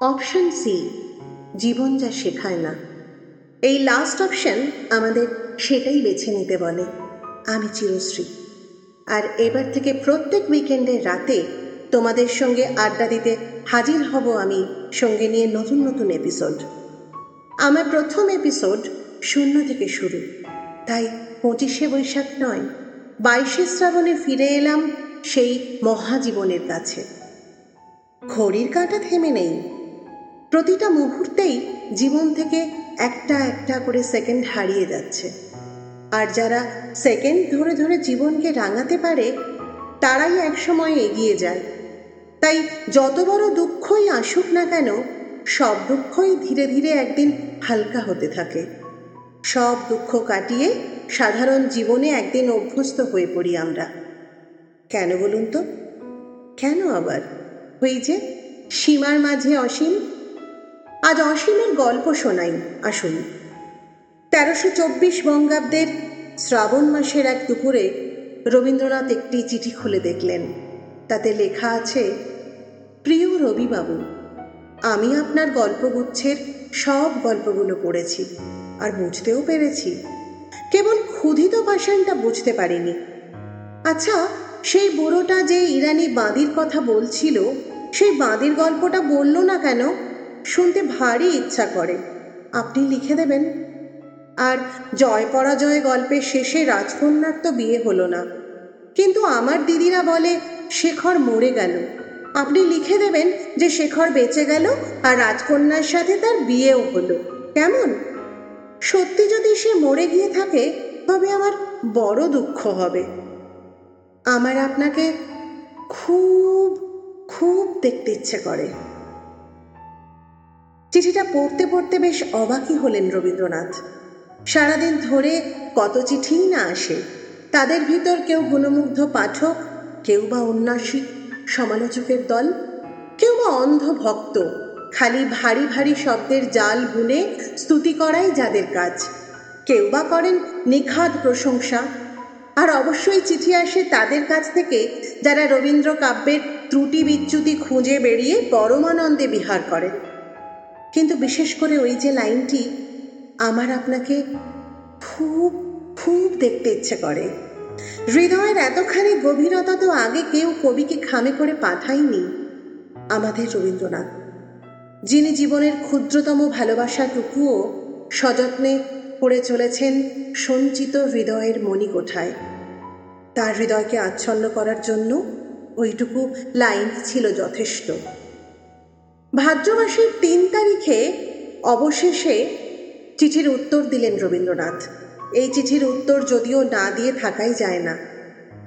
Option C, জীবন যা শেখায় না। এই লাস্ট অপশন আমাদের সেটাই বেছে নিতে বলে, আমি চিরশ্রী। আর এবার থেকে প্রত্যেক উইকেন্ডের রাতে তোমাদের সঙ্গে আড্ডা দিতে হাজির হব আমি সঙ্গে নিয়ে নতুন নতুন এপিসোড আমার প্রথম এপিসোড শূন্য থেকে শুরু, তাই পঁচিশে বৈশাখ নয়, বাইশে শ্রাবণে ফিরে এলাম সেই মহাজীবনের কাছে। ঘড়ির কাঁটা থেমে নেই প্রতিটা মুহূর্তেই জীবন থেকে একটা একটা করে সেকেন্ড হারিয়ে যাচ্ছে। আর যারা সেকেন্ড ধরে ধরে জীবনকে রাঙাতে পারে, তারাই একসময় এগিয়ে যায়। তাই যত বড় দুঃখই আসুক না কেন, সব দুঃখই ধীরে ধীরে একদিন হালকা হতে থাকে। সব দুঃখ কাটিয়ে সাধারণ জীবনে একদিন অভ্যস্ত হয়ে পড়ি আমরা। কেন বলুন তো? কেন আবার? ওই যে সীমার মাঝে অসীম আজ অসীমের গল্প শোনাই, আসুন। তেরোশো চব্বিশ বঙ্গাব্দের শ্রাবণ মাসের এক দুপুরে রবীন্দ্রনাথ একটি চিঠি খুলে দেখলেন। তাতে লেখা আছে, প্রিয় রবিবাবু, আমি আপনার গল্পগুচ্ছের সব গল্পগুলো পড়েছি আর বুঝতেও পেরেছি। কেবল ক্ষুধিত পাষাণটা বুঝতে পারিনি। আচ্ছা সেই বুড়োটা যে ইরানি বাঁদির কথা বলছিল, সেই বাঁদির গল্পটা বলল না কেন? শুনতে ভারী ইচ্ছা করে। আপনি লিখে দেবেন। আর জয় পরাজয় গল্পের শেষে রাজকন্যার তো বিয়ে হলো না। কিন্তু আমার দিদিরা বলে, শেখর মরে গেল। আপনি লিখে দেবেন যে শেখর বেঁচে গেল আর রাজকন্যার সাথে তার বিয়েও হলো। কেমন? সত্যি যদি সে মরে গিয়ে থাকে, তবে আমার বড় দুঃখ হবে। আমার আপনাকে খুব খুব দেখতে ইচ্ছে করে। চিঠিটা পড়তে পড়তে বেশ অবাকই হলেন রবীন্দ্রনাথ। সারাদিন ধরে কত চিঠিই না আসে, তাদের ভিতর কেউ গুণমুগ্ধ পাঠক, কেউ বা উন্নাসিক সমালোচকের দল, কেউ বা অন্ধ ভক্ত, খালি ভারী ভারী শব্দের জাল বুনে স্তুতি করাই যাদের কাজ। কেউ বা করেন নিখাদ প্রশংসা। আর অবশ্যই চিঠি আসে তাদের কাছ থেকে যারা রবীন্দ্র কাব্যের ত্রুটি বিচ্যুতি খুঁজে বেরিয়ে পরমানন্দে বিহার করেন। কিন্তু বিশেষ করে ওই যে লাইনটি, আমার আপনাকে খুব খুব দেখতে ইচ্ছে করে। হৃদয়ের এতখানি গভীরতা তো আগে কেউ কবিকে খামে করে পাঠায়নি আমাদের রবীন্দ্রনাথ। যিনি জীবনের ক্ষুদ্রতম ভালোবাসাটুকুও সযত্নে পড়ে চলেছেন সঞ্চিত হৃদয়ের মণিকোঠায়। তার হৃদয়কে আচ্ছন্ন করার জন্য ওইটুকু লাইন ছিল যথেষ্ট। ভাদ্র মাসের তিন তারিখে অবশেষে চিঠির উত্তর দিলেন রবীন্দ্রনাথ। এই চিঠির উত্তর যদিও না দিয়ে থাকাই যায় না।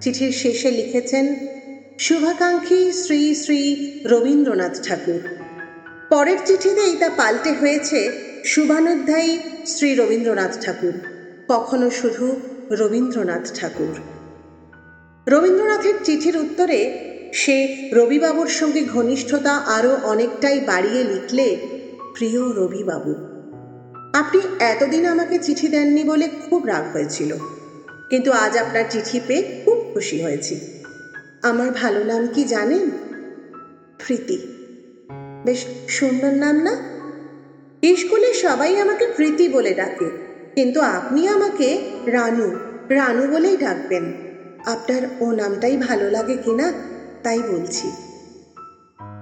চিঠির শেষে লিখেছেন, শুভাকাঙ্ক্ষী শ্রী শ্রী রবীন্দ্রনাথ ঠাকুর। পরের চিঠিতেই তা পাল্টে হয়েছে, শুভানুধ্যায়ী শ্রী রবীন্দ্রনাথ ঠাকুর। কখনো শুধু রবীন্দ্রনাথ ঠাকুর। রবীন্দ্রনাথের চিঠির উত্তরে সে রবিবাবুর সঙ্গে ঘনিষ্ঠতা আরও অনেকটাই বাড়িয়ে লিখলে, প্রিয় রবিবাবু, আপনি এতদিন আমাকে চিঠি দেননি বলে খুব রাগ হয়েছিল। কিন্তু আজ আপনার চিঠি পেয়ে খুব খুশি হয়েছি। আমার ভালো নাম কি জানেন? প্রীতি। বেশ সুন্দর নাম না? স্কুলে সবাই আমাকে প্রীতি বলে ডাকে, কিন্তু আপনি আমাকে রানু রানু বলেই ডাকবেন। আপনার ও নামটাই ভালো লাগে কিনা তাই বলছি।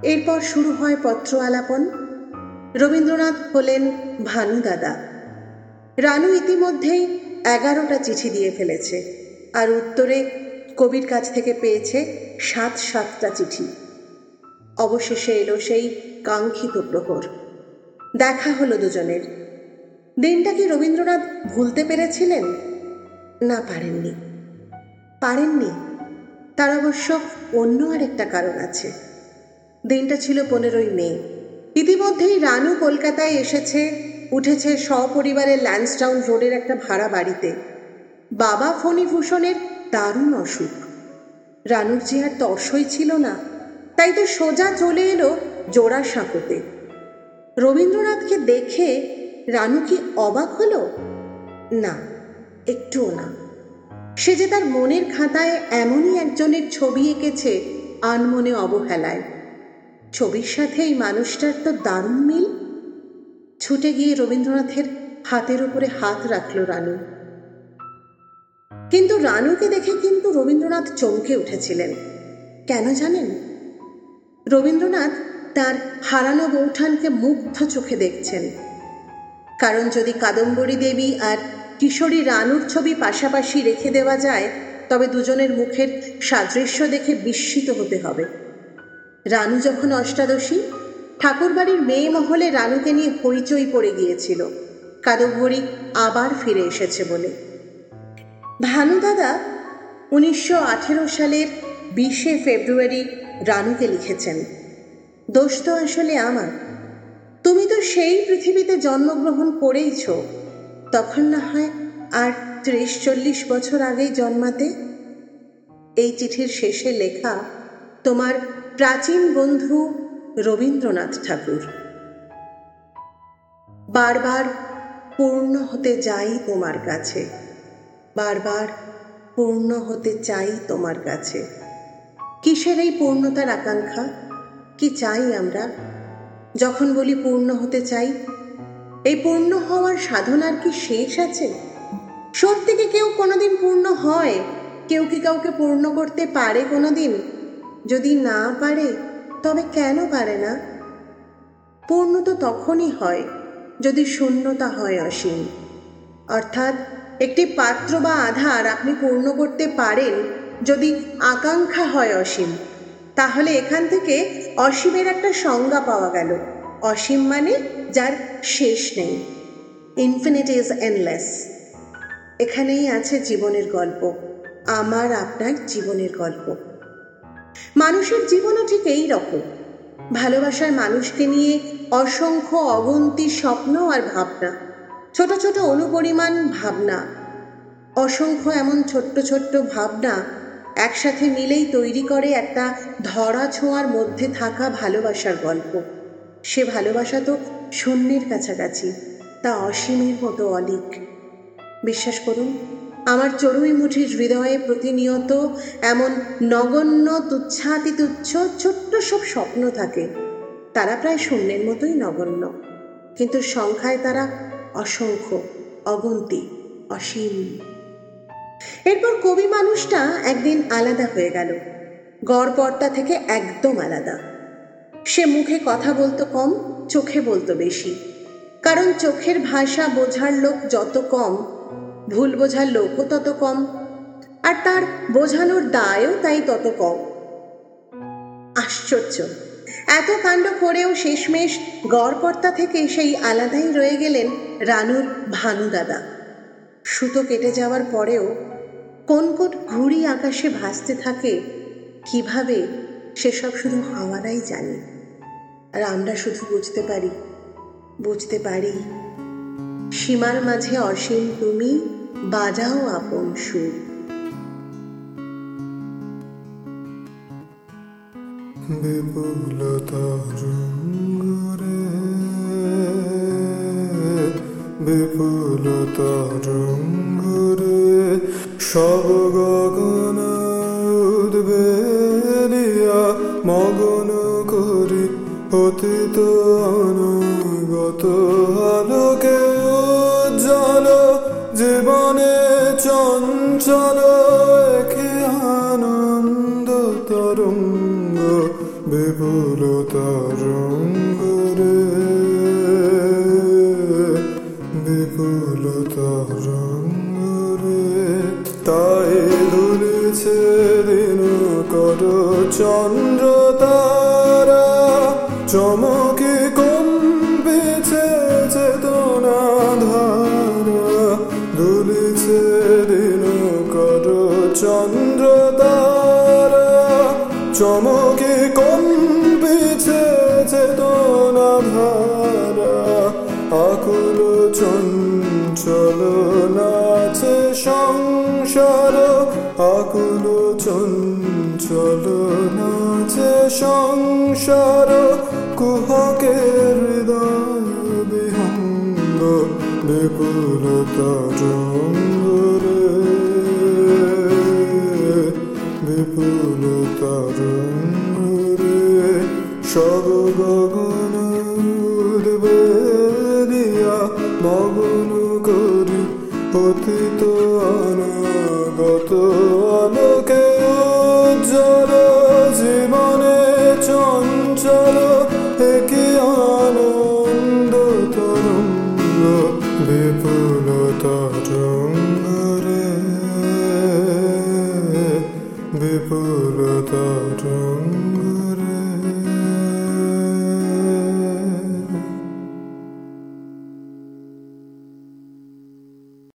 এরপর শুরু হয় পত্র আলাপন। রবীন্দ্রনাথ হলেন ভানু দাদা রানু ইতিমধ্যেই এগারোটা চিঠি দিয়ে ফেলেছে আর উত্তরে কবির কাছ থেকে পেয়েছে সাত সাতটা চিঠি। অবশেষে এলো সেই কাঙ্ক্ষিত প্রহর। দেখা হলো দুজনের। দিনটা কি রবীন্দ্রনাথ ভুলতে পেরেছিলেন? না পারেননি। পারেননি? তার অবশ্য অন্য আরেকটা কারণ আছে। দিনটা ছিল পনেরোই মে। ইতিমধ্যেই রানু কলকাতায় এসেছে, উঠেছে সপরিবারে ল্যান্সটাউন রোডের একটা ভাড়া বাড়িতে। বাবা ফণিভূষণের দারুণ অসুখ। রানুর যে আর তর্সই ছিল না, তাই তো সোজা চলে এলো জোড়া সাঁকোতে। রবীন্দ্রনাথকে দেখে রানু কি অবাক হলো? না, একটুও না। সে যে তার মনের খাতায় এমনই একজনের ছবি এঁকেছে আনমনে অবহেলায়। ছবির সাথে এই মানুষটার তো দারুণ মিল। ছুটে গিয়ে রবীন্দ্রনাথের হাতের উপরে হাত রাখল রানু। কিন্তু রানুকে দেখে কিন্তু রবীন্দ্রনাথ চমকে উঠেছিলেন। কেন জানেন? রবীন্দ্রনাথ তার হারানো বৌঠানকে মুগ্ধ চোখে দেখছেন। কারণ যদি কাদম্বরী দেবী আর কিশোরী রানুর ছবি পাশাপাশি রেখে দেওয়া যায়, তবে দুজনের মুখের সাদৃশ্য দেখে বিস্মিত হতে হবে। রানু যখন অষ্টাদশী, ঠাকুরবাড়ির মেয়ে মহলে রানুকে নিয়ে হইচই পড়ে গিয়েছিল। কাদম্বরী আবার ফিরে এসেছে বলে। ভানু দাদা, উনিশশো আঠেরো সালের বিশে ফেব্রুয়ারি রানুকে লিখেছেন। দোষ আসলে আমার। তুমি তো সেই পৃথিবীতে জন্মগ্রহণ করেইছ। তখন না হয় আর ত্রিশ চল্লিশ বছর আগেই জন্মাতে? এই চিঠির শেষে লেখা, তোমার প্রাচীন বন্ধু রবীন্দ্রনাথ ঠাকুর। বারবার পূর্ণ হতে যাই তোমার কাছে। বারবার পূর্ণ হতে চাই তোমার কাছে। কিসের এই পূর্ণতার আকাঙ্ক্ষা? কি চাই আমরা? যখন বলি পূর্ণ হতে চাই এই পূর্ণ হওয়ার সাধনার কি শেষ আছে? সত্যি কি কেউ কোনোদিন পূর্ণ হয়? কেউ কি কাউকে পূর্ণ করতে পারে কোনোদিন? যদি না পারে, তবে কেন পারে না? পূর্ণ তো তখনই হয়, যদি শূন্যতা হয় অসীম। অর্থাৎ, একটি পাত্র বা আধার আপনি পূর্ণ করতে পারেন, যদি আকাঙ্ক্ষা হয় অসীম, তাহলে এখান থেকে অসীমের একটা সংজ্ঞা পাওয়া গেল। অসীম মানে যার শেষ নেই। ইনফিনিট ইজ এনলেস এখানেই আছে জীবনের গল্প, আমার, আপনার জীবনের গল্প। মানুষের জীবনও ঠিক এই রকম। ভালোবাসার মানুষকে নিয়ে অসংখ্য অগন্তি স্বপ্ন আর ভাবনা, ছোট ছোট অনুপরিমাণ ভাবনা। অসংখ্য এমন ছোট্ট ছোট্ট ভাবনা একসাথে মিলেই তৈরি করে একটা ধরা ছোঁয়ার মধ্যে থাকা ভালোবাসার গল্প। সে ভালোবাসা তো শূন্যের কাছাকাছি, তা অসীমের মতো অলিক। বিশ্বাস করুন, আমার চড়ুই মুঠির হৃদয়ে প্রতিনিয়ত এমন নগণ্য তুচ্ছাতি তুচ্ছ ছোট্ট সব স্বপ্ন থাকে। তারা প্রায় শূন্যের মতোই নগণ্য, কিন্তু সংখ্যায় তারা অসংখ্য, অগন্তি, অসীম। এরপর কবি মানুষটা একদিন আলাদা হয়ে গেল গড়পর্দা থেকে একদম আলাদা। সে মুখে কথা বলতো কম চোখে বলতো বেশি। কারণ চোখের ভাষা বোঝার লোক যত কম, ভুল বোঝার লোকও তত কম, আর তার বোঝানোর দায়ও তাই তত কম। আশ্চর্য। এত কাণ্ড করেও শেষমেশ গড়পর্তা থেকে সেই আলাদাই রয়ে গেলেন রানুর ভানু দাদা। সুতো কেটে যাওয়ার পরেও কোন কোন ঘুড়ি আকাশে ভাসতে থাকে, কীভাবে সেসব শুধু হাওয়ারাই জানে। আর আমরা শুধু বুঝতে পারি বুঝতে পারি। সীমার মাঝে অসীম তুমি, বাজাও আপন সুর। বিপুলতার রে বিপুলতার রে সব গগন tarungo bebulu tarungo চমকে কম্পিছে চেতনা ধারা আকুল চঞ্চল নাচে সংসার। আকুল চঞ্চল নাচে সংসার। কুহকে হৃদয় বিহঙ্গ বিপুল Darın ürün şarı